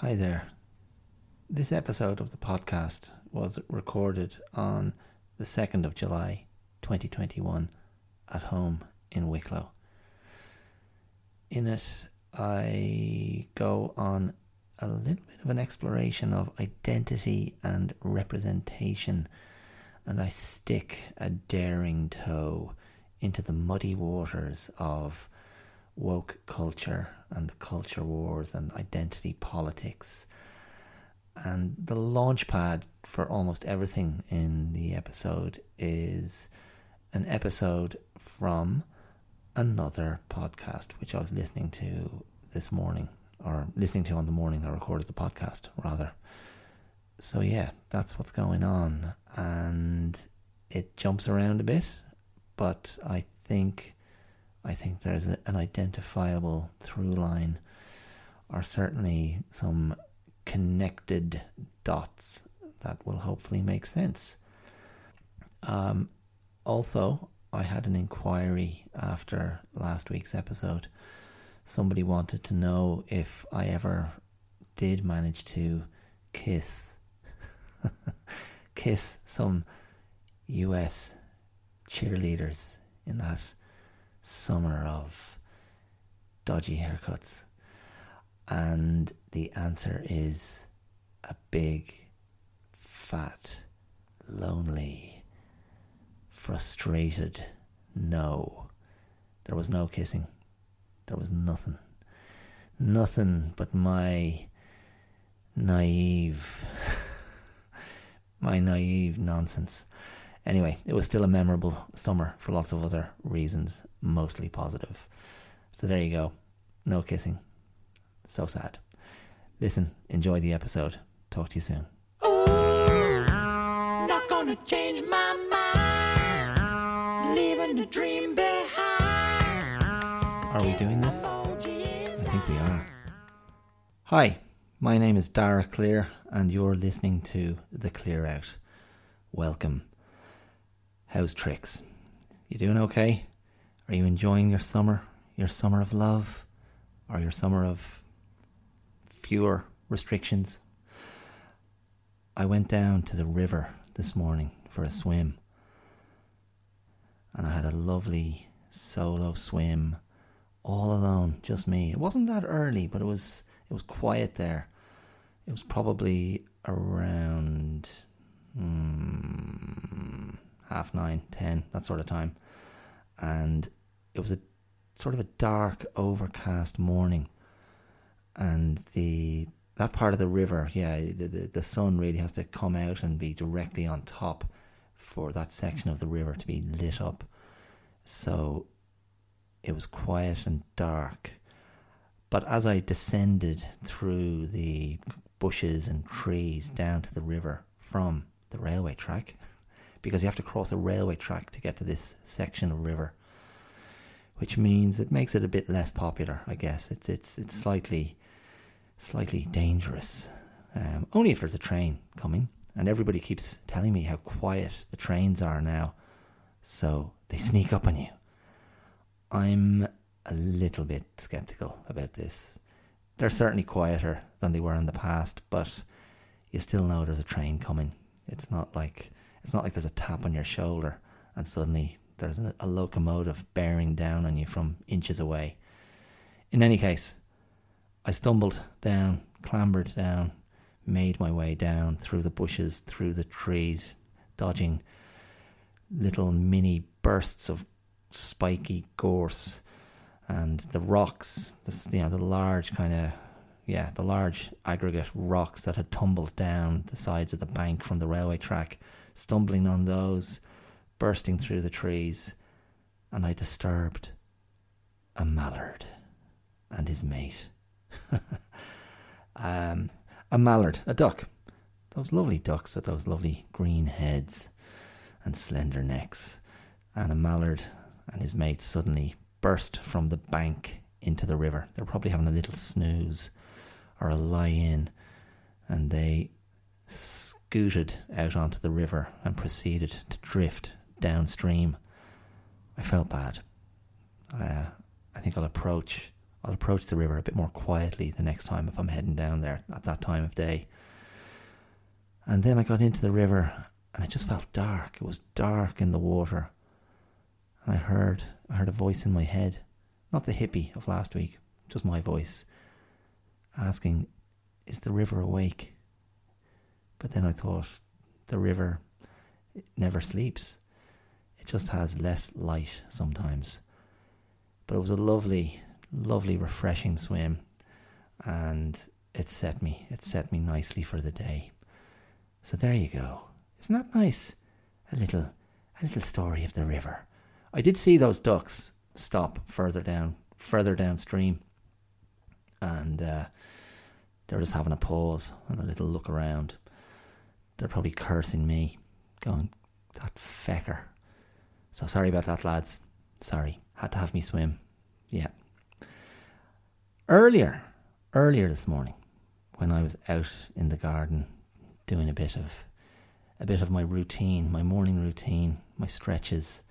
Hi there. This episode of the podcast was recorded on the 2nd of July 2021 at home in Wicklow. In it, I go on a little bit of an exploration of identity and representation, and I stick a daring toe into the muddy waters of woke culture and the culture wars and identity politics. And the launchpad for almost everything in the episode is an episode from another podcast, which I was listening to this morning, or listening to on the morning I recorded the podcast, rather. So, yeah, that's what's going on. And it jumps around a bit, but I think I think there's a, an identifiable through line, or certainly some connected dots that will hopefully make sense. Um, also, I had an inquiry after last week's episode. Somebody wanted to know if I ever did manage to kiss kiss some US cheerleaders in that summer of dodgy haircuts? And the answer is a big, fat, lonely, frustrated no. There was no kissing. There was nothing. Nothing but my naive, my naive nonsense. Anyway, it was still a memorable summer for lots of other reasons, mostly positive. So there you go. No kissing. So sad. Listen, enjoy the episode. Talk to you soon. Not gonna change my mind. Leaving the dream behind. Are we doing this? I think we are. Hi, my name is Dara Clear, and you're listening to The Clear Out. Welcome. How's tricks? You doing okay? Are you enjoying your summer? Your summer of love? Or your summer of fewer restrictions? I went down to the river this morning for a swim. And I had a lovely solo swim all alone, just me. It wasn't that early, but it was it was quiet there. It was probably around hmm, half nine, ten, that sort of time, and it was a sort of a dark, overcast morning, and the that part of the river, yeah, the, the the sun really has to come out and be directly on top for that section of the river to be lit up. So it was quiet and dark. But as I descended through the bushes and trees down to the river from the railway track, because you have to cross a railway track to get to this section of river, which means it makes it a bit less popular, I guess. It's it's it's slightly slightly dangerous. Um, only if there's a train coming, and everybody keeps telling me how quiet the trains are now, so they sneak up on you. I'm a little bit skeptical about this. They're certainly quieter than they were in the past, but you still know there's a train coming. It's not like it's not like there's a tap on your shoulder and suddenly there's a, locomotive bearing down on you from inches away. In any case, I stumbled down, clambered down, made my way down through the bushes, through the trees, dodging little mini bursts of spiky gorse and the rocks, you know, the large kind of, yeah, the large aggregate rocks that had tumbled down the sides of the bank from the railway track, stumbling on those, bursting through the trees, and I disturbed a mallard and his mate. um, a mallard, a duck. Those lovely ducks with those lovely green heads and slender necks. And a mallard and his mate suddenly burst from the bank into the river. They're probably having a little snooze or a lie in, and they scooted out onto the river and proceeded to drift downstream. I felt bad. Uh, I think I'll approach I'll approach the river a bit more quietly the next time if I'm heading down there at that time of day. And then I got into the river and it just felt dark. It was dark in the water. And I heard I heard a voice in my head, not the hippie of last week, just my voice, asking, Is the river awake? But then I thought, the river never sleeps. It just has less light sometimes. But it was a lovely, lovely, refreshing swim, and it set me. It set me nicely for the day. So there you go. Isn't that nice? A little, a little story of the river. I did see those ducks stop further down, further downstream, and uh, they're just having a pause and a little look around. They're probably cursing me, going, "That fecker." So sorry about that, lads. Sorry, had to have me swim. Yeah. Earlier, earlier this morning, when I was out in the garden doing a bit of a bit of my routine, my morning routine, my stretches,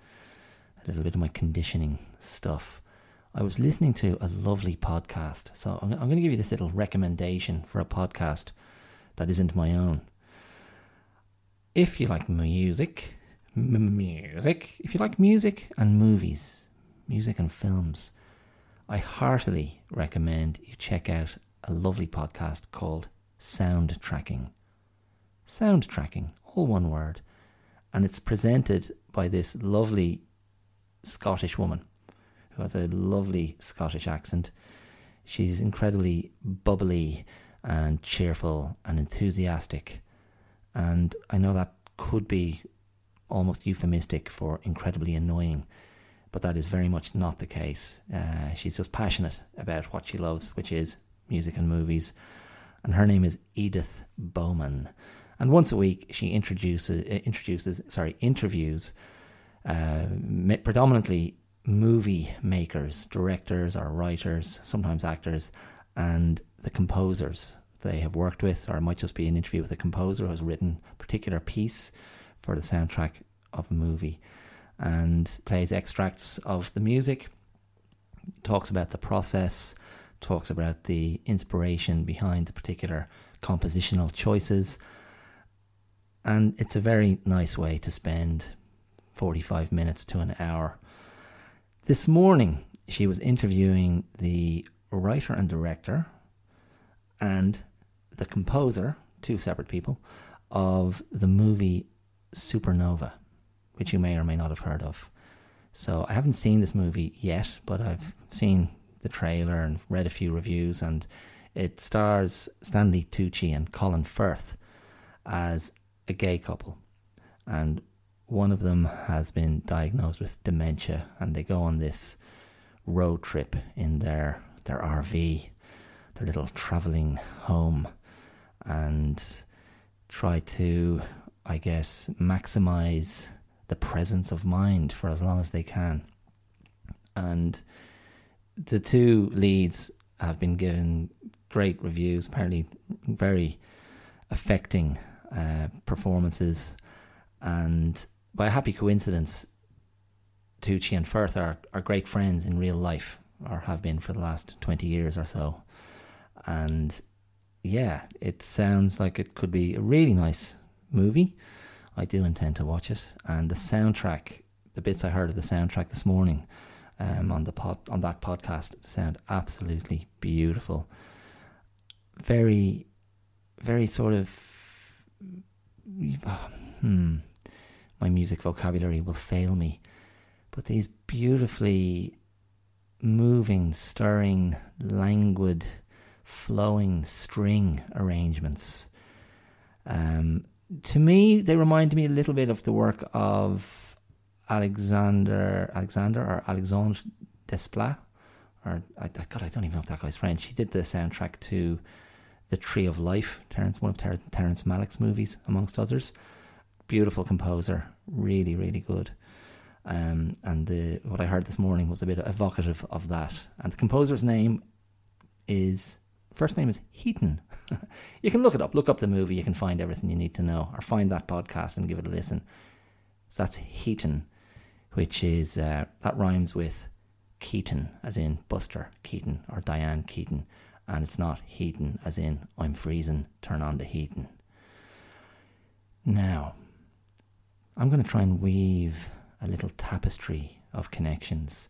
a little bit of my conditioning stuff. I was listening to a lovely podcast. So I'm, I'm going to give you this little recommendation for a podcast that isn't my own. If you like music, m- music, if you like music and movies, music and films, I heartily recommend you check out a lovely podcast called Soundtracking. Sound Tracking, all one word. And it's presented by this lovely Scottish woman who has a lovely Scottish accent. She's incredibly bubbly and cheerful and enthusiastic. And I know that could be almost euphemistic for incredibly annoying, but that is very much not the case. Uh, she's just passionate about what she loves, which is music and movies. And her name is Edith Bowman. And once a week, she introduces, uh, introduces sorry, interviews uh, predominantly movie makers, directors or writers, sometimes actors, and the composers they have worked with, or it might just be an interview with a composer who has written a particular piece for the soundtrack of a movie and plays extracts of the music, talks about the process, talks about the inspiration behind the particular compositional choices. And it's a very nice way to spend 45 minutes to an hour. This morning, she was interviewing the writer and director and the composer, two separate people, of the movie Supernova, which you may or may not have heard of. So I haven't seen this movie yet, but I've seen the trailer and read a few reviews, and it stars Stanley Tucci and Colin Firth as a gay couple. And one of them has been diagnosed with dementia, and they go on this road trip in their their RV, their little traveling home, and try to, I guess, maximize the presence of mind for as long as they can. And the two leads have been given great reviews, apparently very affecting uh, performances, and by a happy coincidence, Tucci and Firth are, are great friends in real life, or have been for the last 20 years or so. And yeah, it sounds like it could be a really nice movie. I do intend to watch it. And the soundtrack, the bits I heard of the soundtrack this morning um, on the pod, on that podcast sound absolutely beautiful. Very, very sort of. Hmm my music vocabulary will fail me. But these beautifully moving, stirring, languid, flowing string arrangements. Um, to me, they remind me a little bit of the work of Alexander, Alexander or Alexandre Desplat, or I, God, I don't even know if that guy's French. He did the soundtrack to The Tree of Life, Terrence, one of Ter- Terrence Malick's movies, amongst others beautiful composer, really, really good. Um, and the, what I heard this morning was a bit evocative of that. And the composer's name is first name is Keaton. you can look it up. Look up the movie. You can find everything you need to know, or find that podcast and give it a listen. So that's Keaton, which is uh, that rhymes with Keaton, as in Buster Keaton or Diane Keaton, and it's not Heaton, as in I'm freezing, turn on the heating. Now, I'm going to try and weave a little tapestry of connections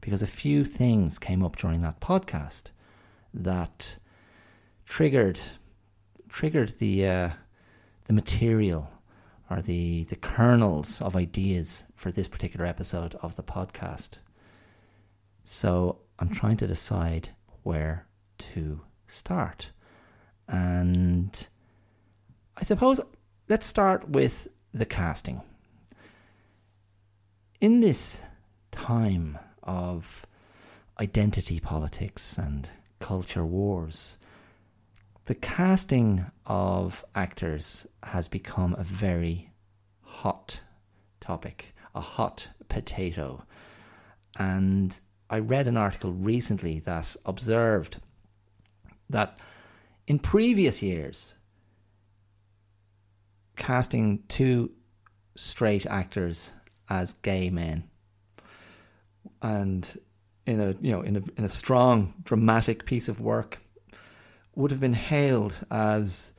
because a few things came up during that podcast that triggered triggered the uh, the material or the the kernels of ideas for this particular episode of the podcast. So I'm trying to decide where to start. And I suppose let's start with the casting. In this time of identity politics and culture wars, the casting of actors has become a very hot topic, a hot potato. And I read an article recently that observed that in previous years, casting two straight actors as gay men and in a you know in a in a strong dramatic piece of work would have been hailed as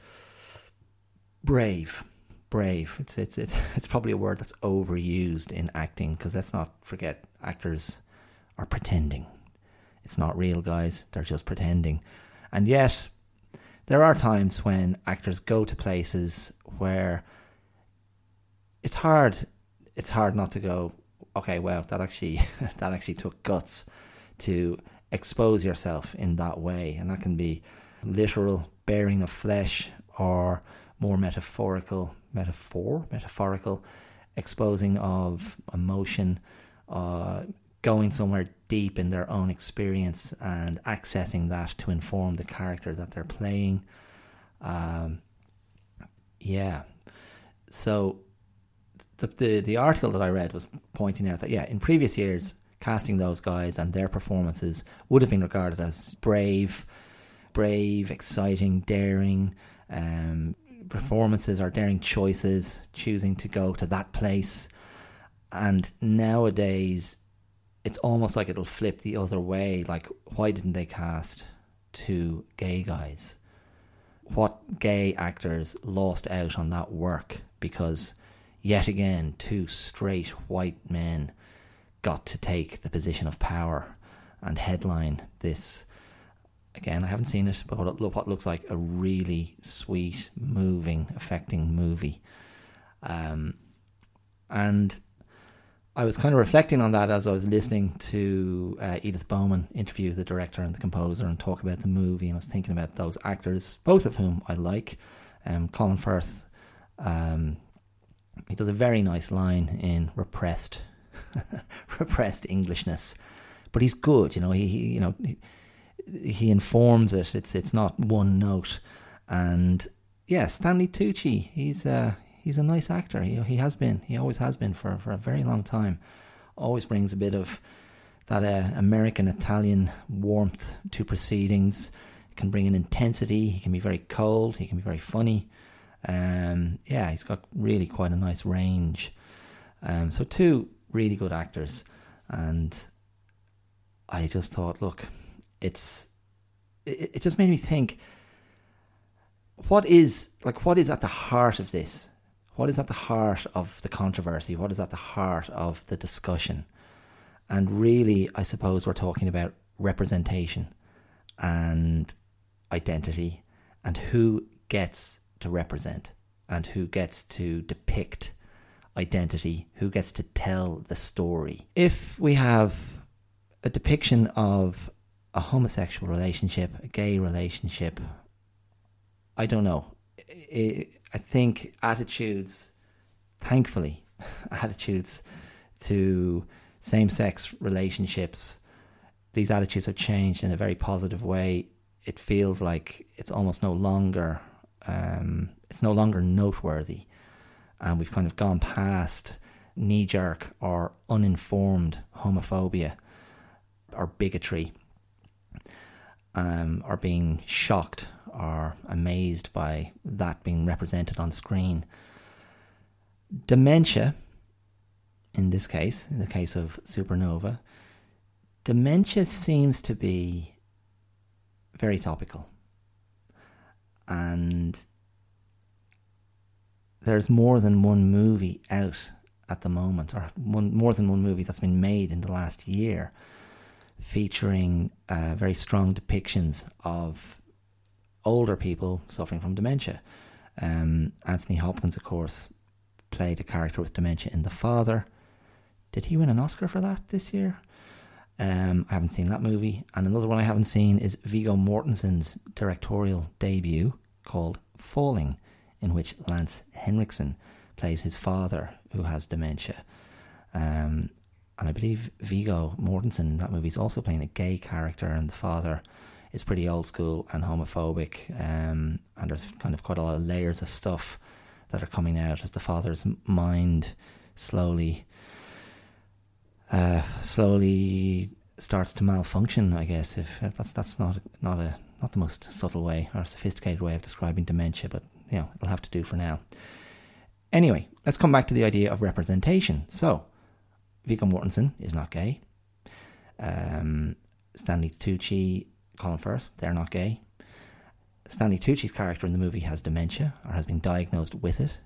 brave brave it's it's it's, it's probably a word that's overused in acting because let's not forget actors are pretending it's not real guys they're just pretending and yet, there are times when actors go to places where it's hard. It's hard not to go. Okay, well, that actually that actually took guts to expose yourself in that way, and that can be literal bearing of flesh or more metaphorical metaphor metaphorical exposing of emotion uh, going somewhere deep in their own experience and accessing that to inform the character that they're playing. Um, yeah. So the, the the article that I read was pointing out that yeah, in previous years, casting those guys and their performances would have been regarded as brave, brave, exciting, daring um, performances or daring choices, choosing to go to that place. And nowadays, it's almost like it'll flip the other way. Like, why didn't they cast two gay guys? What gay actors lost out on that work because, yet again, two straight white men got to take the position of power and headline this. Again, I haven't seen it, but what looks like a really sweet, moving, affecting movie. Um, and I was kind of reflecting on that as I was listening to uh, Edith Bowman interview the director and the composer and talk about the movie. And I was thinking about those actors, both of whom I like. Um, Colin Firth, um, he does a very nice line in repressed, repressed Englishness, but he's good. You know, he, he you know he, he informs it. It's it's not one note, and yeah, Stanley Tucci, he's uh, he's a nice actor. He, he has been. He always has been for, for a very long time. Always brings a bit of that uh, American Italian warmth to proceedings. Can bring an intensity. He can be very cold. He can be very funny. Um, yeah, he's got really quite a nice range. Um, so two really good actors, and I just thought, look, it's it, it just made me think. What is like? What is at the heart of this? what is at the heart of the controversy? What is at the heart of the discussion? And really, I suppose we're talking about representation and identity and who gets to represent and who gets to depict identity, who gets to tell the story. If we have a depiction of a homosexual relationship, a gay relationship, I don't know. I think attitudes, thankfully, attitudes to same sex relationships, these attitudes have changed in a very positive way. It feels like it's almost no longer um, it's no longer noteworthy, and we've kind of gone past knee jerk or uninformed homophobia or bigotry, um, or being shocked or amazed by that being represented on screen. Dementia, in this case, in the case of Supernova, dementia seems to be very topical. And there's more than one movie out at the moment, or one, more than one movie that's been made in the last year, featuring uh, very strong depictions of older people suffering from dementia. Um, Anthony Hopkins, of course, played a character with dementia in The Father. Did he win an Oscar for that this year? Um, I haven't seen that movie. And another one I haven't seen is Viggo Mortensen's directorial debut called Falling, in which Lance Henriksen plays his father who has dementia. Um, and I believe Viggo Mortensen in that movie is also playing a gay character, and the father is pretty old school and homophobic. Um, and there's kind of quite a lot of layers of stuff that are coming out as the father's mind slowly, uh, slowly starts to malfunction. I guess if that's that's not not a not the most subtle way or sophisticated way of describing dementia, but you know it'll have to do for now. Anyway, let's come back to the idea of representation. So, Viggo Mortensen is not gay. Um, Stanley Tucci, Colin Firth, they're not gay. Stanley Tucci's character in the movie has dementia or has been diagnosed with it.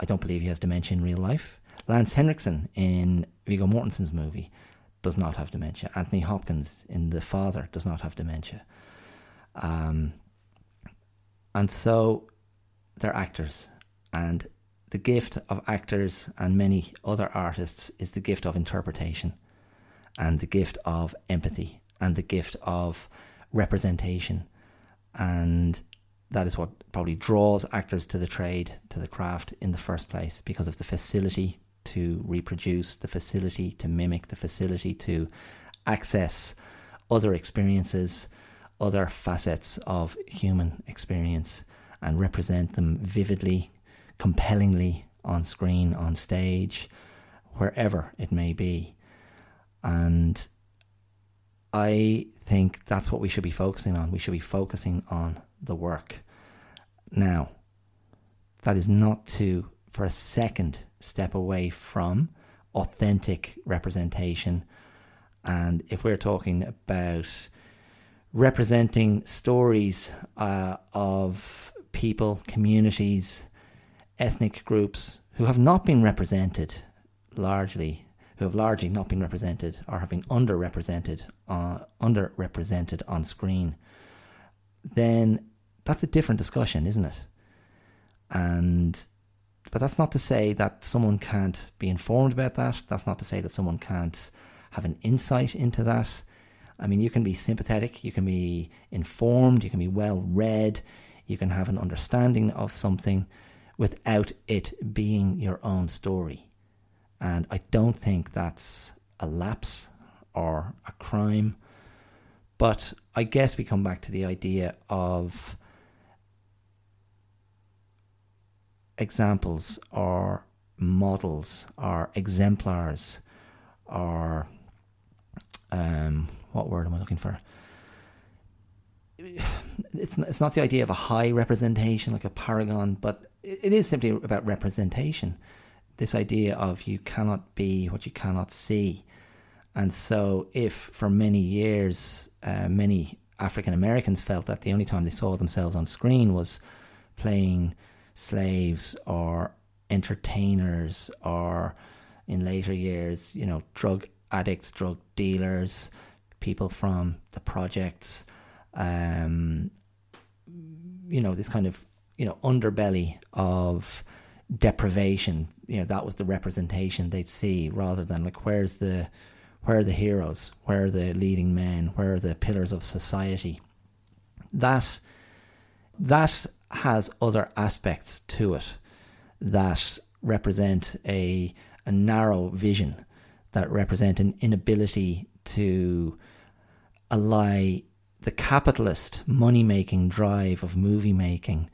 I don't believe he has dementia in real life. Lance Henriksen in Viggo Mortensen's movie does not have dementia. Anthony Hopkins in The Father does not have dementia. Um, and so they're actors. And the gift of actors and many other artists is the gift of interpretation and the gift of empathy and the gift of representation. And that is what probably draws actors to the trade, to the craft in the first place, because of the facility to reproduce, the facility to mimic, the facility to access other experiences, other facets of human experience, and represent them vividly, compellingly on screen, on stage, wherever it may be. And I think that's what we should be focusing on. We should be focusing on the work. Now, that is not to, for a second, step away from authentic representation. And if we're talking about representing stories uh, of people, communities, ethnic groups who have not been represented largely, who have largely not been represented or have been underrepresented, uh, underrepresented on screen, then that's a different discussion, isn't it? And but that's not to say that someone can't be informed about that. That's not to say that someone can't have an insight into that. I mean, you can be sympathetic, you can be informed, you can be well read, you can have an understanding of something without it being your own story. And I don't think that's a lapse or a crime. But I guess we come back to the idea of examples or models or exemplars or um, what word am I looking for? It's it's not the idea of a high representation like a paragon, but it is simply about representation. This idea of you cannot be what you cannot see, and so if for many years uh, many African Americans felt that the only time they saw themselves on screen was playing slaves or entertainers or in later years, you know, drug addicts, drug dealers, people from the projects, um, you know, this kind of, you know, underbelly of deprivation. You know, that was the representation they'd see rather than like, where's the, where are the heroes? Where are the leading men? Where are the pillars of society? That, that has other aspects to it that represent a, a narrow vision, that represent an inability to ally the capitalist money making drive of movie making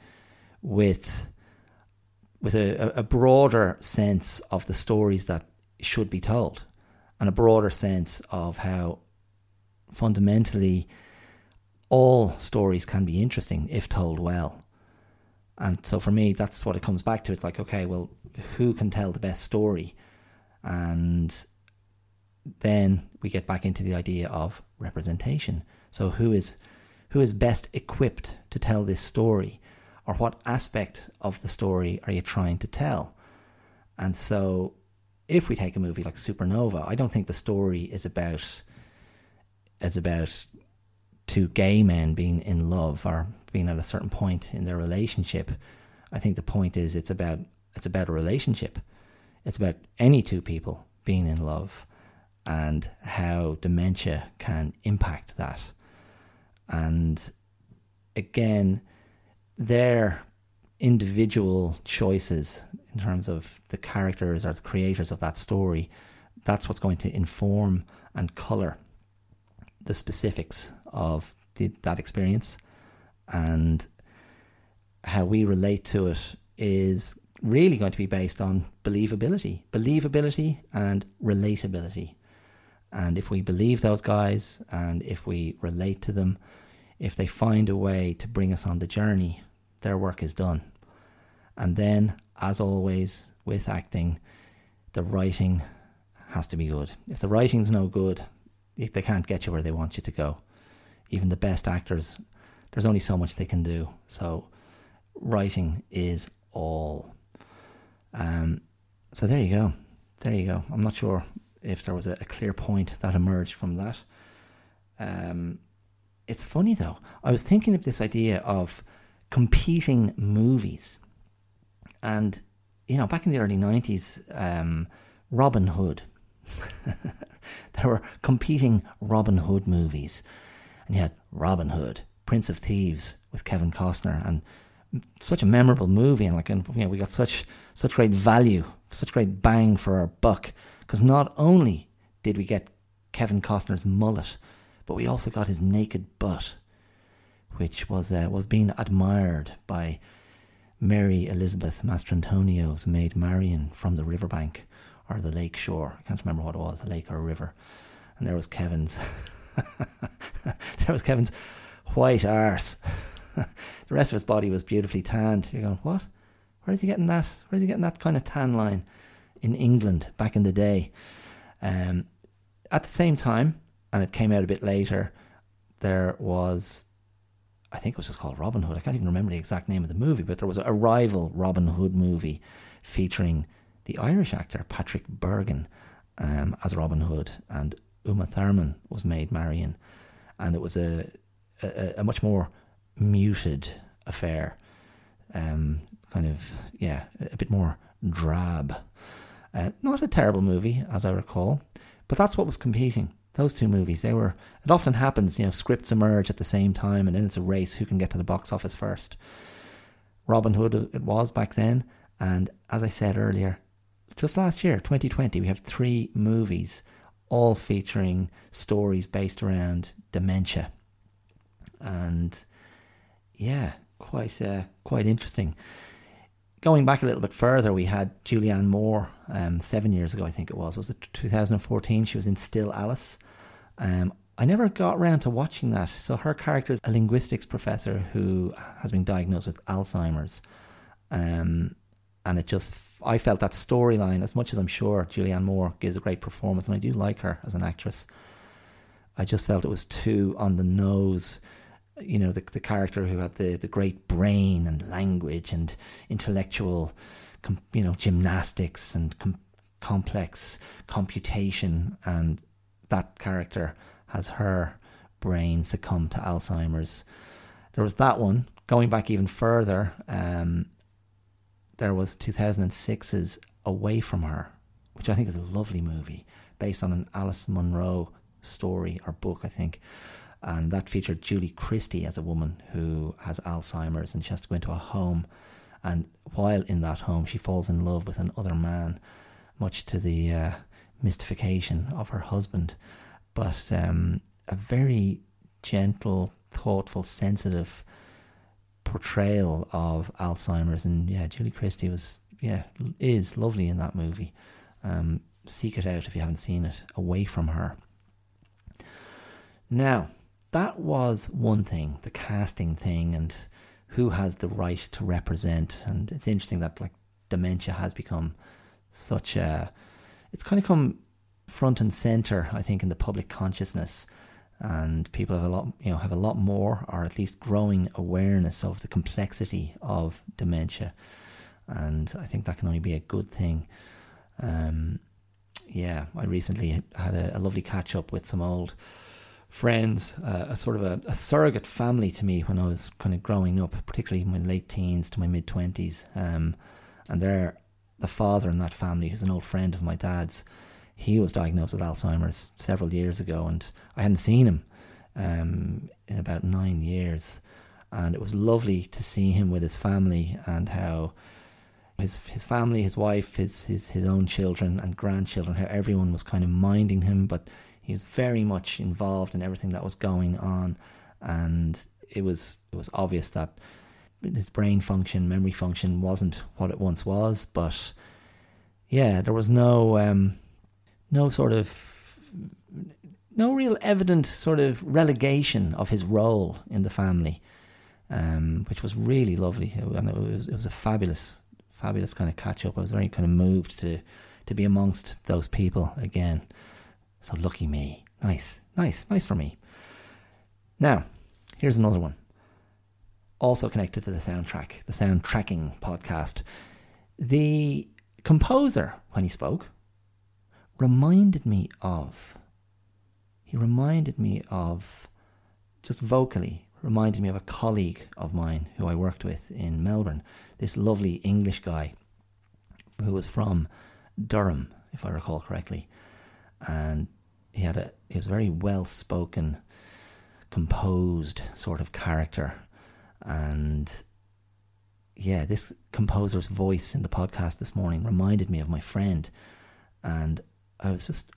with with a, a broader sense of the stories that should be told and a broader sense of how fundamentally all stories can be interesting if told well. And so for me, that's what it comes back to. It's like, okay, well, who can tell the best story? And then we get back into the idea of representation. So who is who is best equipped to tell this story, or what aspect of the story are you trying to tell? And so, if we take a movie like Supernova, I don't think the story is about is about two gay men being in love or being at a certain point in their relationship. I think the point is it's about it's about a relationship. It's about any two people being in love and how dementia can impact that. And again, their individual choices in terms of the characters or the creators of that story, that's what's going to inform and colour the specifics of the, that experience. And how we relate to it is really going to be based on believability, believability and relatability. And if we believe those guys and if we relate to them, if they find a way to bring us on the journey, their work is done. And then, as always, with acting, the writing has to be good. If the writing's no good, they can't get you where they want you to go. Even the best actors, there's only so much they can do. So, writing is all. Um, so there you go. There you go. I'm not sure if there was a, a clear point that emerged from that. Um, it's funny though. I was thinking of this idea of competing movies, and you know, back in the early '90s, um, Robin Hood. there were competing Robin Hood movies, and you had Robin Hood, Prince of Thieves with Kevin Costner, and such a memorable movie, and like, and, you know, we got such such great value, such great bang for our buck because not only did we get Kevin Costner's mullet, but we also got his naked butt, which was uh, was being admired by Mary Elizabeth Mastrantonio's maid Marian from the riverbank or the lake shore. I can't remember what it was, a lake or a river. And there was Kevin's there was Kevin's white arse. the rest of his body was beautifully tanned. You're going, what? Where is he getting that? Where is he getting that kind of tan line? in England back in the day. Um, at the same time, and it came out a bit later, there was, I think it was just called Robin Hood. I can't even remember the exact name of the movie, but there was a rival Robin Hood movie featuring the Irish actor Patrick Bergin um, as Robin Hood, and Uma Thurman was maid Marian, and it was a a, a much more muted affair, um, kind of yeah, a bit more drab. Uh, not a terrible movie, as I recall, but that's what was competing. Those two movies, they were. It often happens, you know, scripts emerge at the same time, and then it's a race who can get to the box office first. Robin Hood, it was back then, and as I said earlier, just last year, 2020, we have three movies, all featuring stories based around dementia, and yeah, quite uh, quite interesting going back a little bit further, we had Julianne Moore um, seven years ago, I think it was. Was it 2014? She was in Still Alice. Um, I never got around to watching that. So her character is a linguistics professor who has been diagnosed with Alzheimer's. Um, and it just, I felt that storyline, as much as I'm sure Julianne Moore gives a great performance, and I do like her as an actress, I just felt it was too on the nose you know, the, the character who had the, the great brain and language and intellectual, com, you know, gymnastics and com, complex computation, and that character has her brain succumb to Alzheimer's. There was that one. Going back even further, um, there was 2006's Away from Her, which I think is a lovely movie based on an Alice Munro story or book, I think and that featured Julie Christie as a woman who has Alzheimer's and she has to go into a home. And while in that home, she falls in love with another man, much to the uh, mystification of her husband. But um, a very gentle, thoughtful, sensitive portrayal of Alzheimer's. And yeah, Julie Christie was, yeah, is lovely in that movie. Um, seek it out if you haven't seen it, away from her. Now, that was one thing, the casting thing, and who has the right to represent. And it's interesting that like dementia has become such a, it's kind of come front and center, I think, in the public consciousness. And people have a lot, you know, have a lot more, or at least growing awareness of the complexity of dementia. And I think that can only be a good thing. Um, yeah, I recently had a, a lovely catch up with some old friends, uh, a sort of a, a, surrogate family to me when I was kind of growing up, particularly my late teens to my mid twenties. Um, and they're the father in that family, who's an old friend of my dad's. He was diagnosed with Alzheimer's several years ago, and I hadn't seen him um, in about nine years. And it was lovely to see him with his family and how his his family, his wife, his his his own children and grandchildren, how everyone was kind of minding him, but he was very much involved in everything that was going on, and it was it was obvious that his brain function, memory function wasn't what it once was, but yeah, there was no um, no sort of no real evident sort of relegation of his role in the family, um, which was really lovely, and it was it was a fabulous fabulous kind of catch up. I was very kind of moved to to be amongst those people again. So lucky me. Nice, nice, nice for me. Now, here's another one. Also connected to the soundtrack, the soundtracking podcast. The composer, when he spoke, reminded me of. He reminded me of, just vocally, reminded me of a colleague of mine who I worked with in Melbourne. This lovely English guy who was from Durham, if I recall correctly and he had a he was a very well spoken, composed sort of character, and yeah, this composer's voice in the podcast this morning reminded me of my friend, and I was just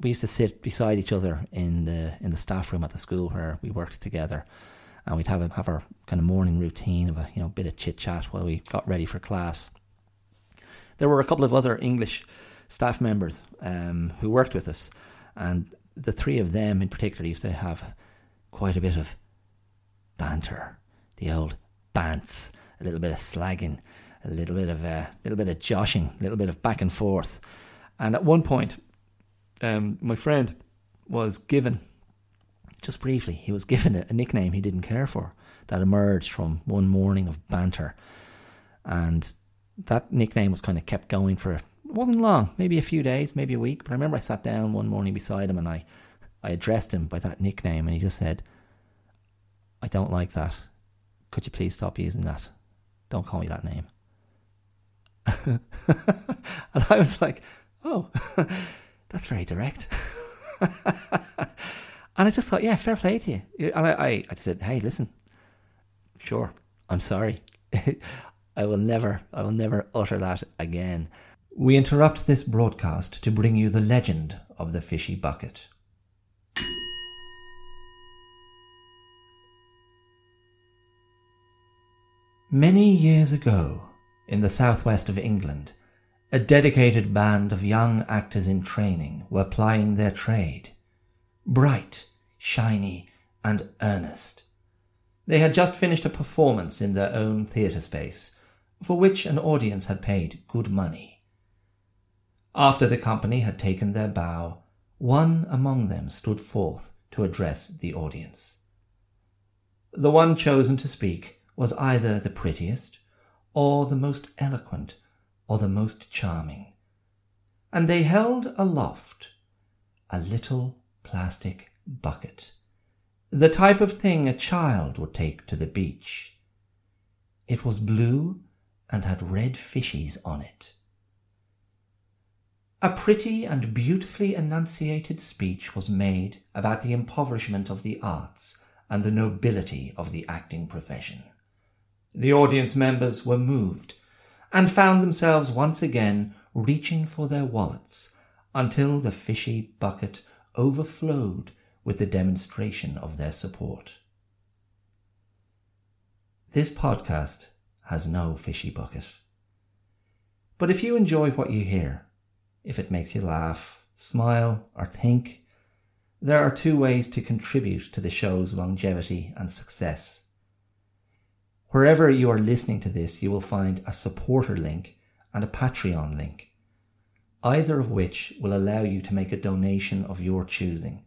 we used to sit beside each other in the in the staff room at the school where we worked together, and we'd have a, have our kind of morning routine of a you know bit of chit chat while we got ready for class. There were a couple of other English staff members um, who worked with us, and the three of them in particular used to have quite a bit of banter, the old bants, a little bit of slagging, a little bit of a uh, little bit of joshing, a little bit of back and forth. And at one point, um, my friend was given, just briefly, he was given a, a nickname he didn't care for that emerged from one morning of banter, and that nickname was kind of kept going for it wasn't long, maybe a few days, maybe a week. But I remember I sat down one morning beside him and I, I addressed him by that nickname, and he just said, "I don't like that. Could you please stop using that? Don't call me that name." and I was like, "Oh, that's very direct." and I just thought, "Yeah, fair play to you." And I, I, I just said, "Hey, listen, sure, I'm sorry." I will never, I will never utter that again. We interrupt this broadcast to bring you the legend of the fishy bucket. Many years ago, in the southwest of England, a dedicated band of young actors in training were plying their trade. Bright, shiny, and earnest. They had just finished a performance in their own theatre space, for which an audience had paid good money. After the company had taken their bow, one among them stood forth to address the audience. The one chosen to speak was either the prettiest, or the most eloquent, or the most charming. And they held aloft a little plastic bucket, the type of thing a child would take to the beach. It was blue and had red fishes on it. A pretty and beautifully enunciated speech was made about the impoverishment of the arts and the nobility of the acting profession. The audience members were moved and found themselves once again reaching for their wallets until the fishy bucket overflowed with the demonstration of their support. This podcast has no fishy bucket. But if you enjoy what you hear, if it makes you laugh, smile, or think. There are two ways to contribute to the show's longevity and success. Wherever you are listening to this, you will find a supporter link and a Patreon link. either of which will allow you to make a donation of your choosing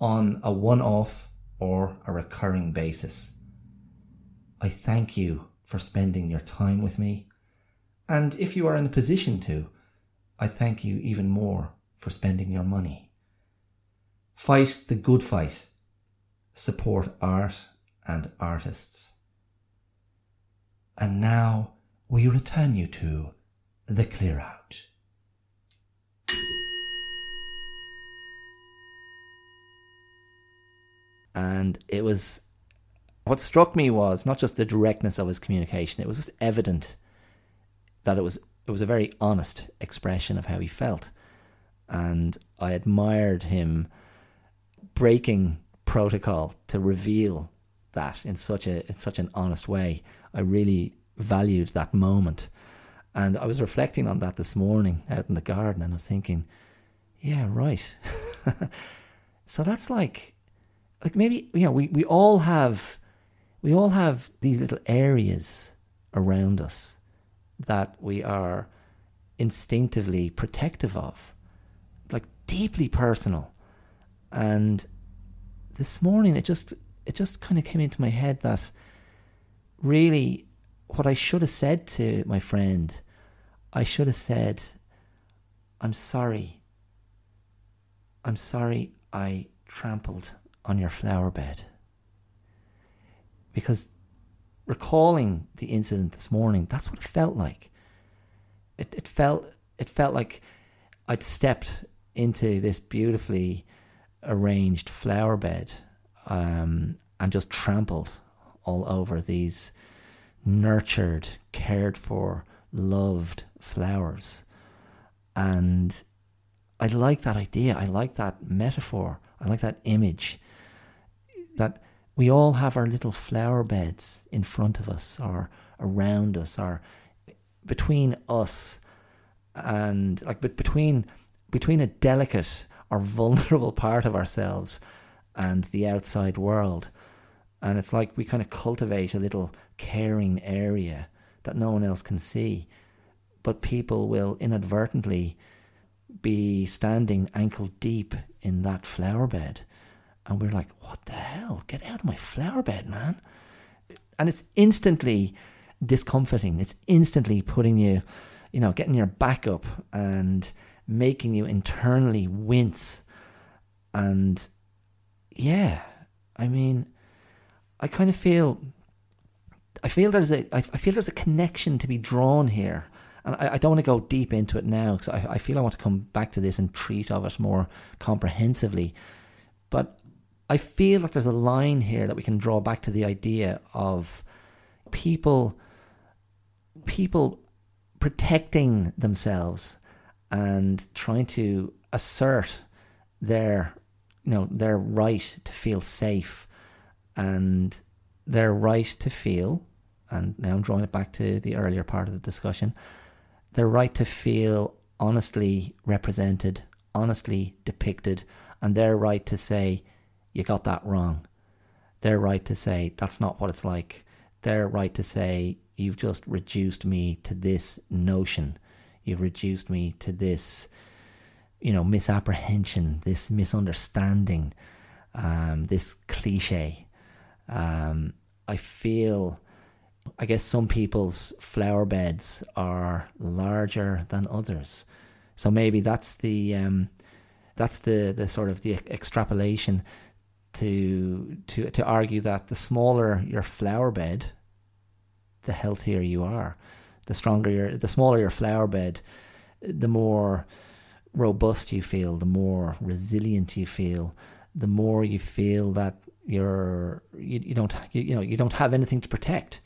on a one off or a recurring basis. I thank you for spending your time with me, and if you are in a position to, I thank you even more for spending your money. Fight the good fight. Support art and artists. And now we return you to the clear out. And it was what struck me was not just the directness of his communication, it was just evident that it was it was a very honest expression of how he felt. And I admired him breaking protocol to reveal that in such a in such an honest way. I really valued that moment. And I was reflecting on that this morning out in the garden and I was thinking, yeah, right. so that's like like maybe you know, we, we all have we all have these little areas around us that we are instinctively protective of. Like deeply personal. And this morning it just it just kind of came into my head that really what I should have said to my friend, I should have said, I'm sorry. I'm sorry I trampled on your flower bed. Because recalling the incident this morning, that's what it felt like. It, it felt it felt like I'd stepped into this beautifully arranged flower bed um, and just trampled all over these nurtured, cared for, loved flowers. And I like that idea. I like that metaphor. I like that image that we all have our little flower beds in front of us or around us or between us and like but between between a delicate or vulnerable part of ourselves and the outside world and it's like we kind of cultivate a little caring area that no one else can see. But people will inadvertently be standing ankle deep in that flower bed. And we're like, what the hell? Get out of my flower bed, man. And it's instantly discomforting. It's instantly putting you, you know, getting your back up and making you internally wince. And yeah, I mean, I kind of feel I feel there's a I feel there's a connection to be drawn here, and I, I don't want to go deep into it now because I, I feel I want to come back to this and treat of it more comprehensively. But I feel like there's a line here that we can draw back to the idea of people people protecting themselves and trying to assert their you know their right to feel safe and their right to feel and now I'm drawing it back to the earlier part of the discussion, their right to feel honestly represented, honestly depicted, and their right to say, you got that wrong. They're right to say, that's not what it's like. They're right to say, you've just reduced me to this notion. You've reduced me to this, you know, misapprehension, this misunderstanding, um, this cliche. Um, I feel I guess some people's flower beds are larger than others. So maybe that's the um, that's the, the sort of the extrapolation to to to argue that the smaller your flower bed, the healthier you are. The stronger your the smaller your flower bed, the more robust you feel, the more resilient you feel, the more you feel that you're you, you don't you, you know you don't have anything to protect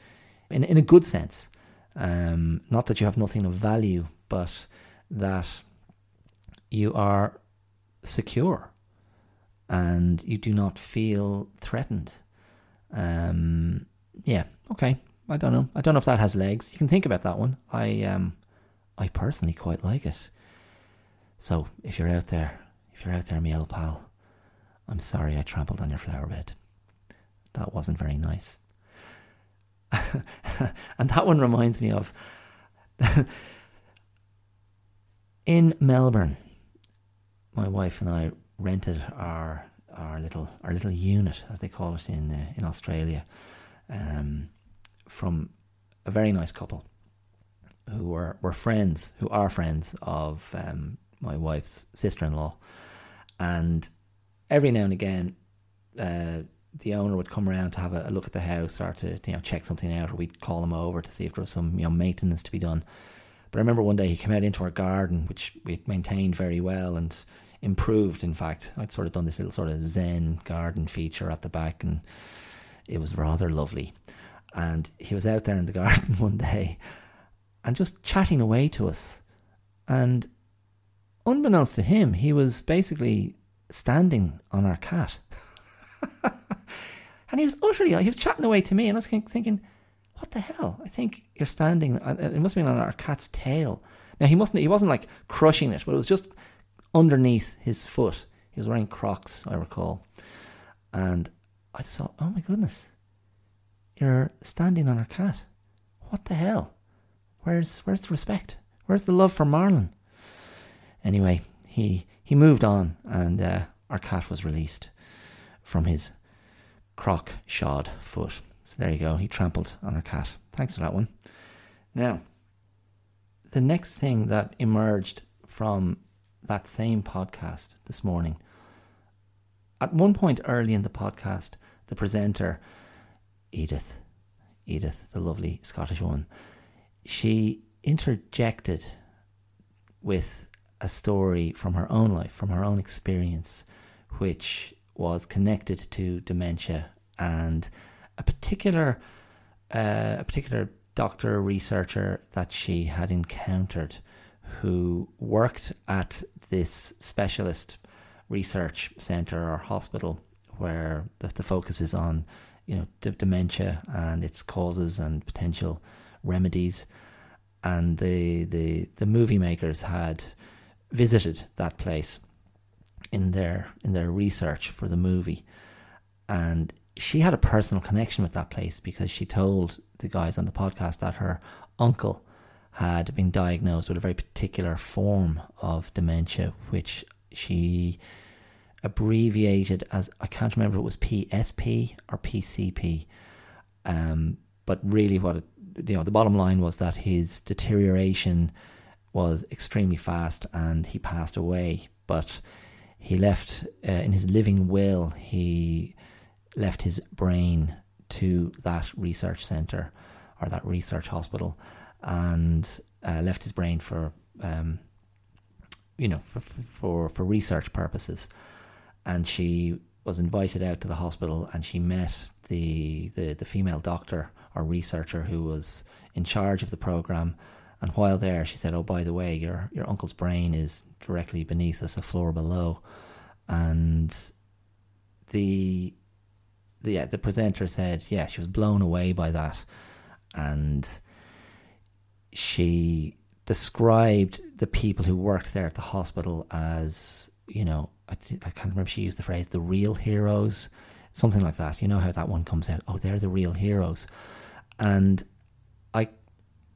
in, in a good sense. Um, not that you have nothing of value, but that you are secure and you do not feel threatened. Um, yeah, okay. I don't know. I don't know if that has legs. You can think about that one. I um, I personally quite like it. So if you're out there, if you're out there, me old pal, I'm sorry I trampled on your flower bed. That wasn't very nice. and that one reminds me of In Melbourne, my wife and I rented our our little our little unit, as they call it in uh, in Australia, um, from a very nice couple who were, were friends, who are friends of um, my wife's sister in law. And every now and again, uh, the owner would come around to have a, a, look at the house or to you know check something out, or we'd call him over to see if there was some you know maintenance to be done. But I remember one day he came out into our garden, which we maintained very well and improved. In fact, I'd sort of done this little sort of Zen garden feature at the back, and it was rather lovely. And he was out there in the garden one day, and just chatting away to us. And unbeknownst to him, he was basically standing on our cat. and he was utterly, he was chatting away to me, and I was thinking, what the hell? I think you're standing, uh, it must have been on our cat's tail. Now, he, mustn't, he wasn't like crushing it, but it was just underneath his foot. He was wearing Crocs, I recall. And I just thought, oh my goodness, you're standing on our cat. What the hell? Where's where's the respect? Where's the love for Marlon? Anyway, he he moved on, and uh, our cat was released from his croc shod foot. So there you go. He trampled on our cat. Thanks for that one. Now, the next thing that emerged from that same podcast this morning. At one point early in the podcast, the presenter, Edith, Edith, the lovely Scottish woman, she interjected with a story from her own life, from her own experience, which was connected to dementia and a particular uh, a particular doctor researcher that she had encountered who worked at this specialist research center or hospital where the, the focus is on you know d- dementia and its causes and potential remedies. And the, the, the movie makers had visited that place in their in their research for the movie. And she had a personal connection with that place because she told the guys on the podcast that her uncle had been diagnosed with a very particular form of dementia, which she abbreviated as I can't remember if it was PSP or PCP. Um, but really, what it you know, the bottom line was that his deterioration was extremely fast and he passed away. But he left, uh, in his living will, he left his brain to that research center or that research hospital and uh, left his brain for, um, you know, for, for, for research purposes. And she was invited out to the hospital and she met the, the, the female doctor or researcher who was in charge of the program. And while there, she said, "Oh, by the way, your your uncle's brain is directly beneath us, a floor below." And the the yeah, the presenter said, "Yeah, she was blown away by that," and she described the people who worked there at the hospital as, you know, I, I can't remember. If she used the phrase "the real heroes," something like that. You know how that one comes out. Oh, they're the real heroes and I,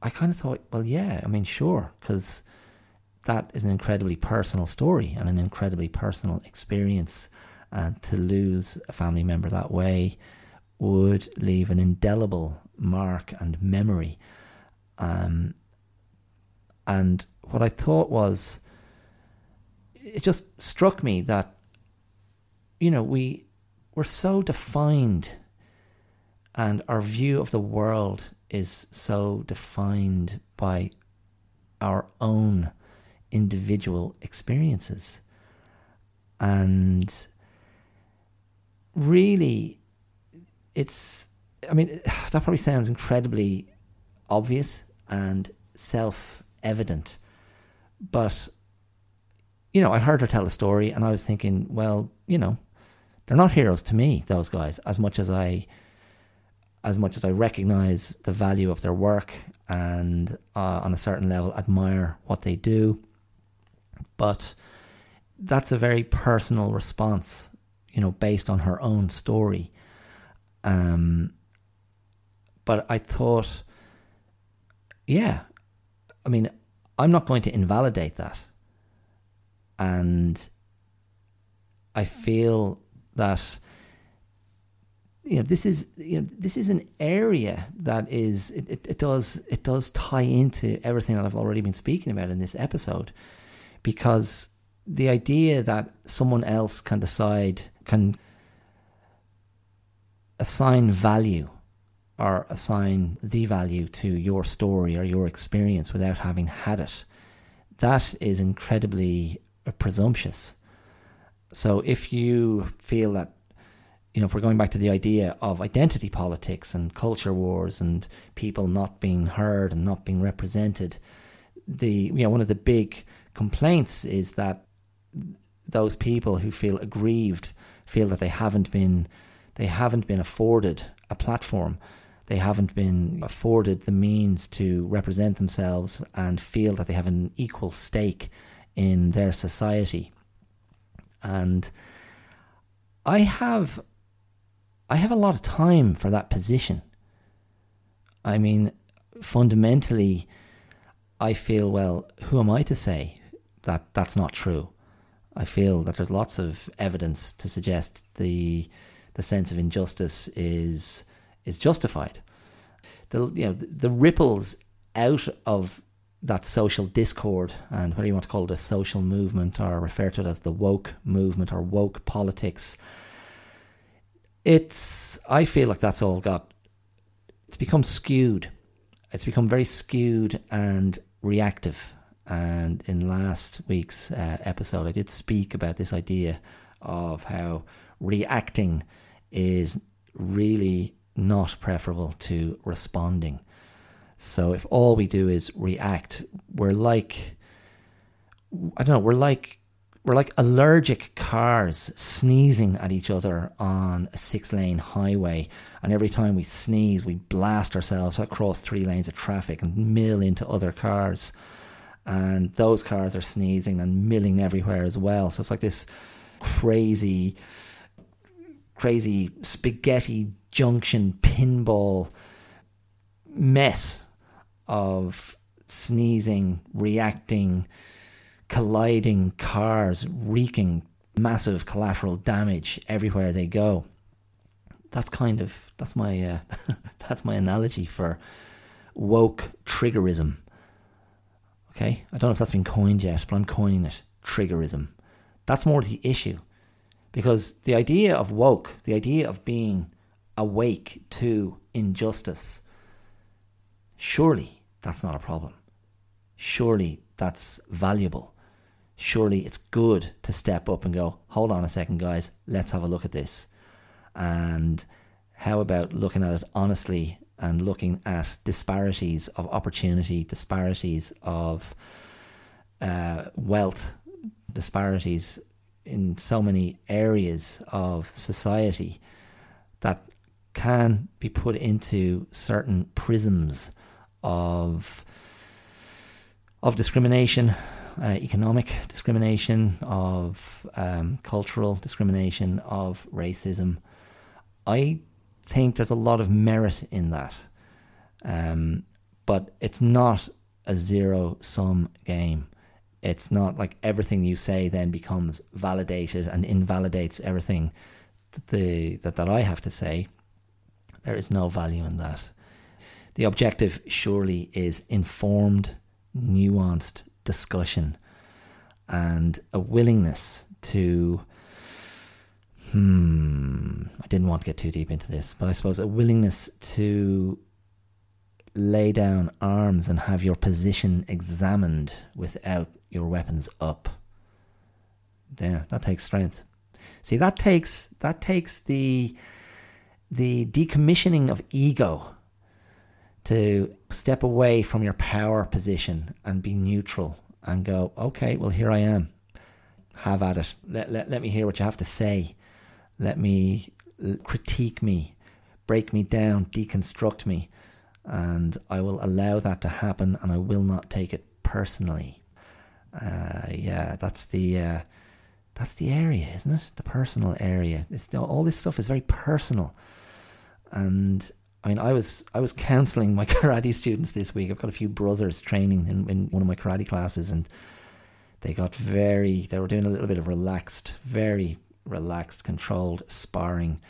I kind of thought, well, yeah, I mean, sure, because that is an incredibly personal story and an incredibly personal experience. And to lose a family member that way would leave an indelible mark and memory. Um, and what I thought was, it just struck me that, you know, we we're so defined and our view of the world is so defined by our own individual experiences. And really, it's, I mean, that probably sounds incredibly obvious and self evident. But, you know, I heard her tell a story and I was thinking, well, you know, they're not heroes to me, those guys, as much as I as much as I recognize the value of their work and uh, on a certain level admire what they do. But that's a very personal response, you know, based on her own story. Um, but I thought, yeah, I mean, I'm not going to invalidate that. and I feel that you know this is you know this is an area that is it, it, it does it does tie into everything that I've already been speaking about in this episode because the idea that someone else can decide can assign value or assign the value to your story or your experience without having had it that is incredibly presumptuous. So if you feel that you know, if we're going back to the idea of identity politics and culture wars and people not being heard and not being represented, the you know one of the big complaints is that those people who feel aggrieved feel that they haven't been they haven't been afforded a platform they haven't been afforded the means to represent themselves and feel that they have an equal stake in their society and i have I have a lot of time for that position. I mean, fundamentally, I feel, well, who am I to say that that's not true? I feel that there's lots of evidence to suggest the the sense of injustice is is justified. The you know the, the ripples out of that social discord and whether you want to call it a social movement or refer to it as the woke movement or woke politics it's I feel like that's all got it's become skewed. It's become very skewed and reactive. And in last week's uh, episode, I did speak about this idea of how reacting is really not preferable to responding. So if all we do is react, we're like I don't know, we're like we're like allergic cars sneezing at each other on a six lane highway. And every time we sneeze, we blast ourselves across three lanes of traffic and mill into other cars. And those cars are sneezing and milling everywhere as well. So it's like this crazy, crazy spaghetti junction pinball mess of sneezing, reacting, colliding cars, wreaking massive collateral damage everywhere they go. That's kind of that's my uh, that's my analogy for woke triggerism. Okay, I don't know if that's been coined yet, but I'm coining it triggerism. That's more the issue, because the idea of woke, the idea of being awake to injustice, surely that's not a problem. Surely that's valuable surely it's good to step up and go, hold on a second, guys, let's have a look at this. And how about looking at it honestly and looking at disparities of opportunity, disparities of uh, wealth, disparities in so many areas of society that can be put into certain prisms of of discrimination uh, economic discrimination, of um, cultural discrimination, of racism. I think there's a lot of merit in that. Um, but it's not a zero sum game. It's not like everything you say then becomes validated and invalidates everything that, the, that, that I have to say. There is no value in that. The objective surely is informed, nuanced discussion and a willingness to hmm I didn't want to get too deep into this, but I suppose a willingness to lay down arms and have your position examined without your weapons up. Yeah, that takes strength. See, that takes that takes the the decommissioning of ego to step away from your power position and be neutral and go, okay, well, here I am. Have at it. Let, let, let me hear what you have to say. Let me critique me, break me down, deconstruct me. And I will allow that to happen and I will not take it personally. Uh, yeah, that's the. Uh, that's the area, isn't it? The personal area. It's, all this stuff is very personal, and I mean, I was I was counselling my karate students this week. I've got a few brothers training in, in one of my karate classes, and they got very, they were doing a little bit of relaxed, very relaxed, controlled sparring.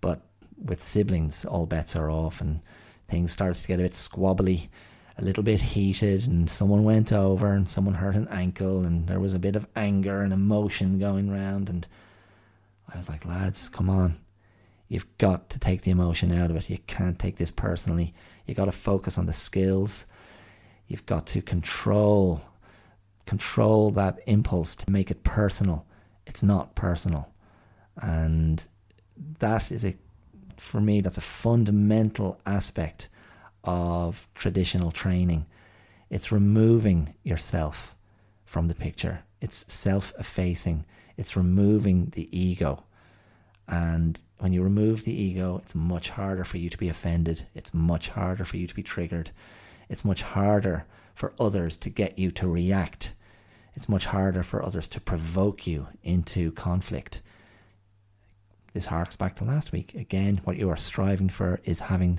But with siblings, all bets are off and things started to get a bit squabbly, a little bit heated, and someone went over and someone hurt an ankle, and there was a bit of anger and emotion going round. And I was like, lads, come on. You've got to take the emotion out of it. You can't take this personally. You've got to focus on the skills. You've got to control control that impulse to make it personal. It's not personal. And that is a for me that's a fundamental aspect of traditional training. It's removing yourself from the picture. It's self-effacing. It's removing the ego. And when you remove the ego, it's much harder for you to be offended. It's much harder for you to be triggered. It's much harder for others to get you to react. It's much harder for others to provoke you into conflict. This harks back to last week. Again, what you are striving for is having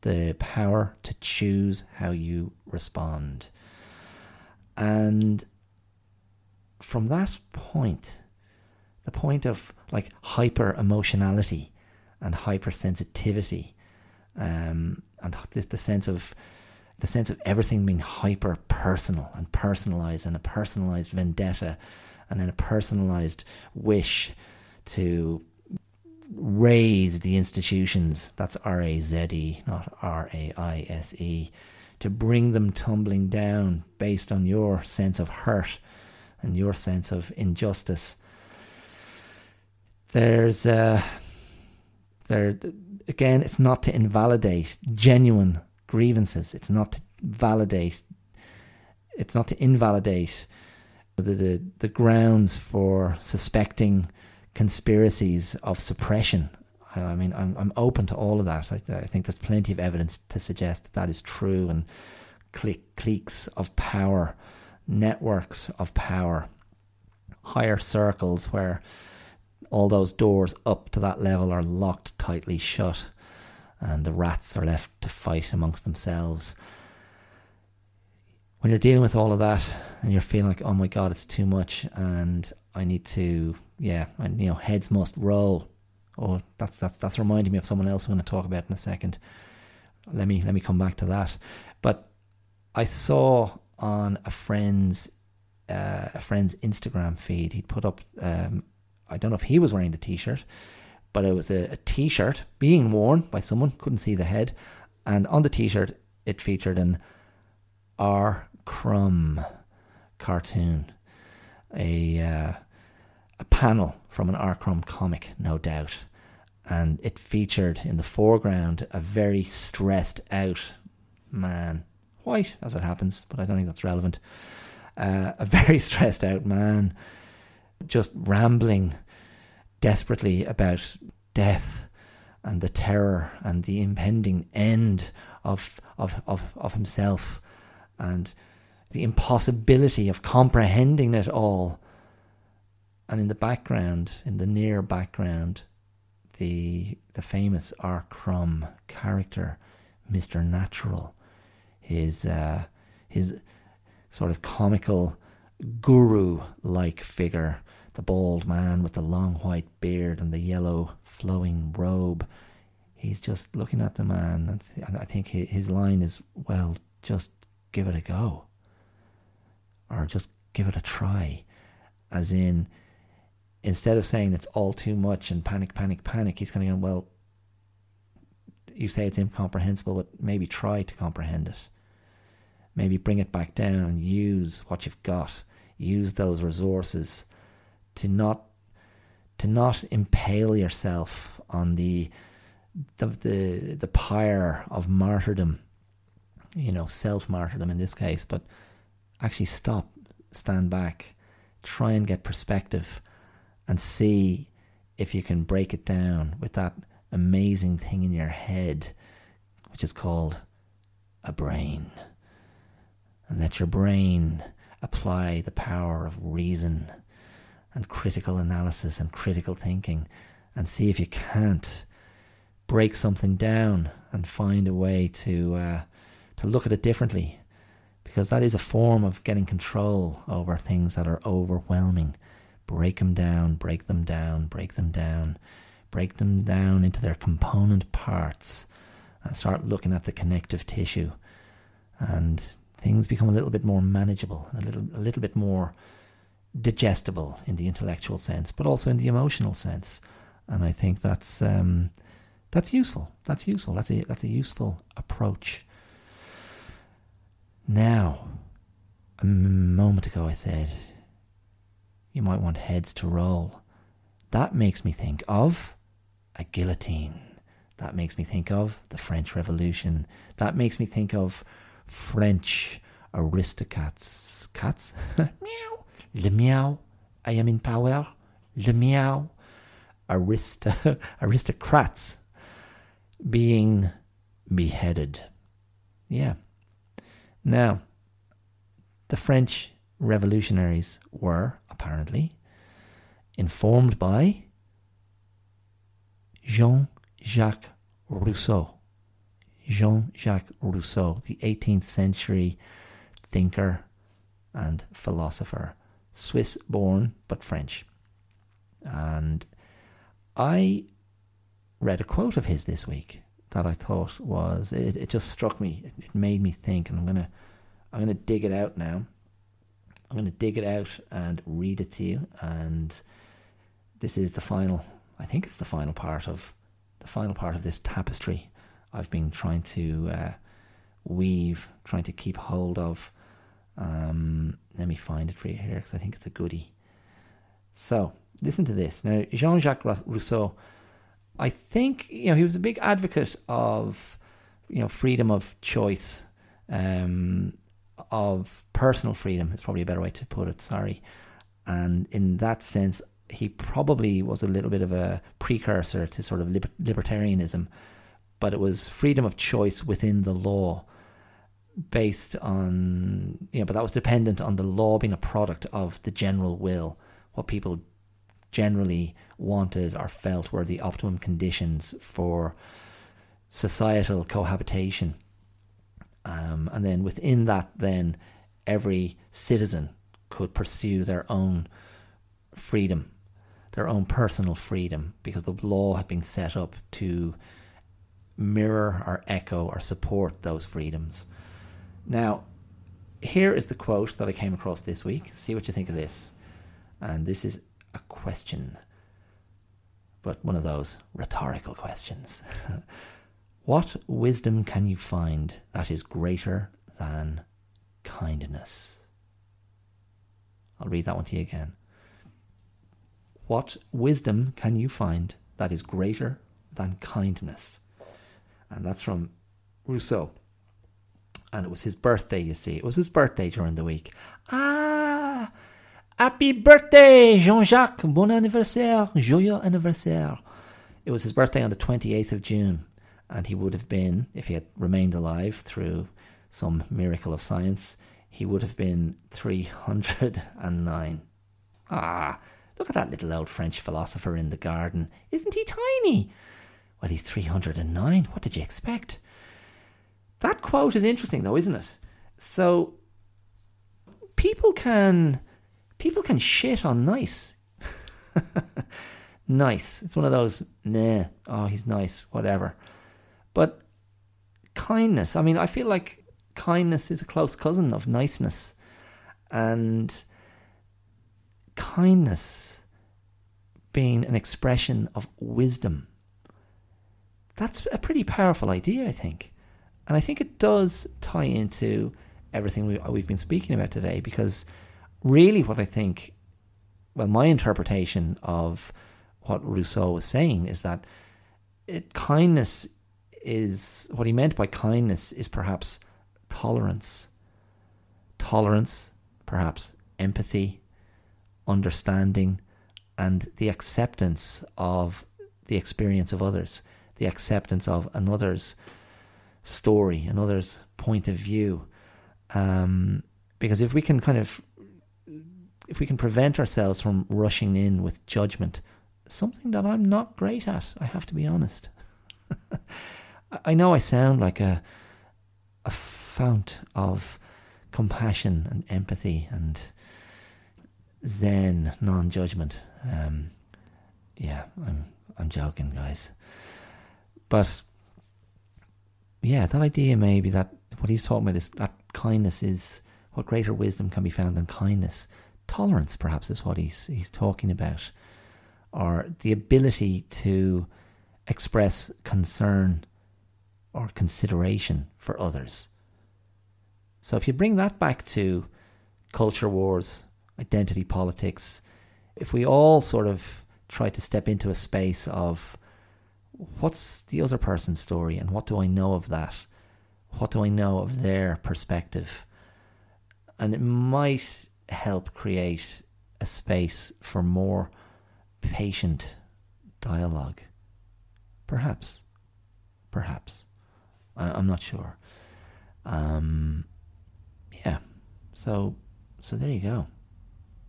the power to choose how you respond. And from that point, the point of like hyper emotionality and hypersensitivity, um, and the, the sense of the sense of everything being hyper personal and personalized, and a personalized vendetta, and then a personalized wish to raise the institutions. That's R A Z E, not R A I S E. To bring them tumbling down based on your sense of hurt and your sense of injustice. There's uh, there again. It's not to invalidate genuine grievances. It's not to validate. It's not to invalidate the the, the grounds for suspecting conspiracies of suppression. I mean, I'm I'm open to all of that. I, I think there's plenty of evidence to suggest that, that is true, and cliques of power, networks of power, higher circles where all those doors up to that level are locked tightly shut, and the rats are left to fight amongst themselves. When you're dealing with all of that, and you're feeling like, oh my god, it's too much, and I need to yeah, and you know, heads must roll. Oh, that's that's that's reminding me of someone else I'm going to talk about in a second. Let me let me come back to that. But I saw on a friend's uh, a friend's Instagram feed, he'd put up. Um, I don't know if he was wearing the T-shirt, but it was a a T-shirt being worn by someone. Couldn't see the head, and on the T-shirt it featured an R. Crumb cartoon, a uh, a panel from an R. Crumb comic, no doubt. And it featured in the foreground a very stressed out man, white as it happens, but I don't think that's relevant. Uh, a very stressed out man, just rambling desperately about death and the terror and the impending end of of of, of himself and the impossibility of comprehending it all and in the background, in the near background, the the famous R. Crumb character, Mister Natural, his uh, his sort of comical guru-like figure, the bald man with the long white beard and the yellow flowing robe. He's just looking at the man, and I think his line is, "Well, just give it a go," or just give it a try, as in instead of saying it's all too much and panic, panic, panic, he's kind of going, well, you say it's incomprehensible, but maybe try to comprehend it. Maybe bring it back down and use what you've got. Use those resources to not to not impale yourself on the the the, the pyre of martyrdom, you know, self martyrdom in this case, but actually stop, stand back, try and get perspective and see if you can break it down with that amazing thing in your head, which is called a brain. And let your brain apply the power of reason and critical analysis and critical thinking and see if you can't break something down and find a way to uh, to look at it differently because that is a form of getting control over things that are overwhelming. Break them down, break them down, break them down, break them down into their component parts and start looking at the connective tissue. And things become a little bit more manageable, a little, a little bit more digestible in the intellectual sense, but also in the emotional sense. And I think that's um, that's useful. That's useful. That's a that's a useful approach. Now, a moment ago I said you might want heads to roll. That makes me think of a guillotine. That makes me think of the French Revolution. That makes me think of French aristocrats. Cats? meow. Le meow. I am in power. Le meow. Aristocrats being beheaded. Yeah. Now, the French revolutionaries were, apparently, informed by Jean Jacques Rousseau. Jean Jacques Rousseau, the 18th century thinker and philosopher, Swiss born but French. And I read a quote of his this week that I thought was it, it just struck me. It, it made me think and I'm gonna I'm gonna dig it out now. I'm gonna dig it out and read it to you and this is the final I think it's the final part of the final part of this tapestry I've been trying to uh, weave, trying to keep hold of. Um, let me find it for you here because I think it's a goodie. So, listen to this. Now, Jean Jacques Rousseau, I think, you know, he was a big advocate of, you know, freedom of choice, um, of personal freedom, is probably a better way to put it, sorry. And in that sense, he probably was a little bit of a precursor to sort of liber- libertarianism, but it was freedom of choice within the law based on you know but that was dependent on the law being a product of the general will. What people generally wanted or felt were the optimum conditions for societal cohabitation. Um, and then within that then every citizen could pursue their own freedom their own personal freedom because the law had been set up to mirror or echo or support those freedoms. Now, here is the quote that I came across this week. See what you think of this. And this is a question, but one of those rhetorical questions. what wisdom can you find that is greater than kindness? I'll read that one to you again. What wisdom can you find that is greater than kindness? And that's from Rousseau. And it was his birthday, you see. It was his birthday during the week. Ah! Happy birthday, Jean Jacques! Bon anniversaire! Joyeux anniversaire! It was his birthday on the 28th of June. And he would have been, if he had remained alive through some miracle of science, he would have been 309. Ah! Look at that little old French philosopher in the garden. Isn't he tiny? Well, he's 309. What did you expect? That quote is interesting, though, isn't it? So, people can people can shit on nice. nice. It's one of those, nah, oh, he's nice, whatever. But kindness, I mean, I feel like kindness is a close cousin of niceness. And kindness being an expression of wisdom. That's a pretty powerful idea, I think. And I think it does tie into everything we, we've been speaking about today because really what I think, well, my interpretation of what Rousseau was saying is that it, kindness is what he meant by kindness is perhaps tolerance. Tolerance, perhaps empathy, understanding, and the acceptance of the experience of others, the acceptance of another's story, another's point of view. Um, because if we can kind of, if we can prevent ourselves from rushing in with judgment, something that I'm not great at, I have to be honest. I know I sound like a a fount of compassion and empathy and zen non-judgment. Um, yeah, I'm I'm joking, guys, but yeah, that idea maybe that what he's talking about is that kindness is what greater wisdom can be found than kindness. Tolerance, perhaps, is what he's he's talking about, or the ability to express concern or consideration for others. So if you bring that back to culture wars, identity politics, if we all sort of try to step into a space of what's the other person's story and what do I know of that? What do I know of their perspective? And it might help create a space for more patient dialogue. Perhaps. Perhaps. I, I'm not sure. Um, yeah. So, so there you go.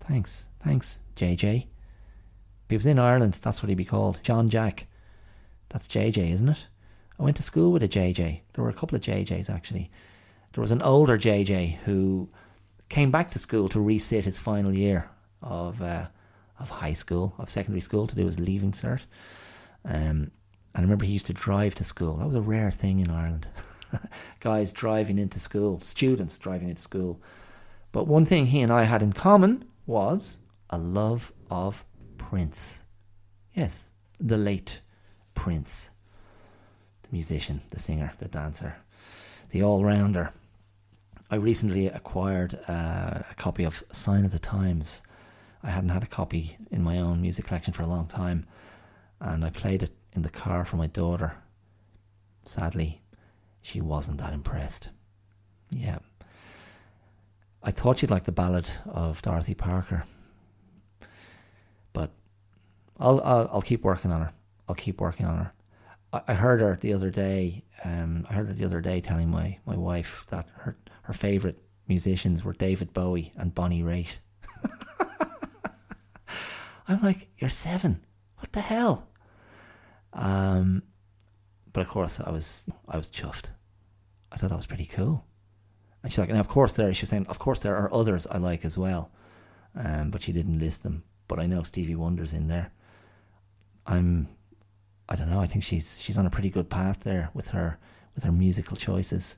Thanks. Thanks, JJ. If he was in Ireland, that's what he'd be called. John Jack. That's JJ, isn't it? I went to school with a JJ. There were a couple of JJs actually. There was an older JJ who came back to school to resit his final year of uh, of high school, of secondary school, to do his leaving cert. Um, and I remember he used to drive to school. That was a rare thing in Ireland. Guys driving into school, students driving into school. But one thing he and I had in common was a love of Prince. Yes, the late Prince. The musician, the singer, the dancer, the all rounder. I recently acquired uh, a copy of Sign of the Times. I hadn't had a copy in my own music collection for a long time, and I played it in the car for my daughter. Sadly, she wasn't that impressed. Yeah. I thought she'd like the ballad of Dorothy Parker, but I'll I'll, I'll keep working on her. I'll keep working on her. I, heard her the other day. Um, I heard her the other day telling my, my wife that her her favorite musicians were David Bowie and Bonnie Raitt. I'm like, you're seven. What the hell? Um, but of course, I was I was chuffed. I thought that was pretty cool. And she's like, and of course there. She was saying, of course there are others I like as well, um, but she didn't list them. But I know Stevie Wonder's in there. I'm, I don't know. I think she's she's on a pretty good path there with her with her musical choices.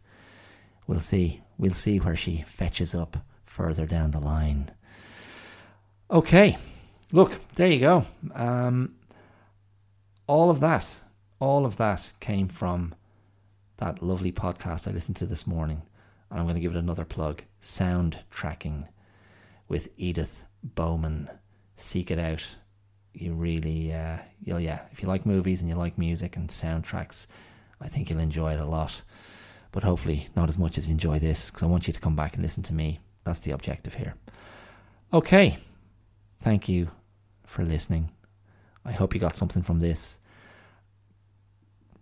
We'll see. We'll see where she fetches up further down the line. Okay, look, there you go. Um, all of that, all of that came from that lovely podcast I listened to this morning. And I'm going to give it another plug Sound Tracking with Edith Bowman. Seek it out. You really, uh, you'll, yeah, if you like movies and you like music and soundtracks, I think you'll enjoy it a lot. But hopefully, not as much as you enjoy this, because I want you to come back and listen to me. That's the objective here. Okay. Thank you for listening. I hope you got something from this.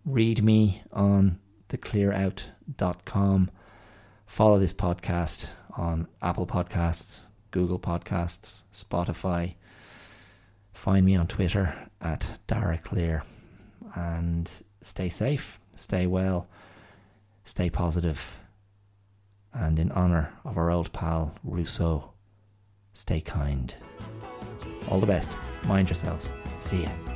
Read me on theclearout.com. Follow this podcast on Apple Podcasts, Google Podcasts, Spotify. Find me on Twitter at Dara Clear. And stay safe, stay well, stay positive, and in honour of our old pal Rousseau, stay kind. All the best. Mind yourselves. See ya.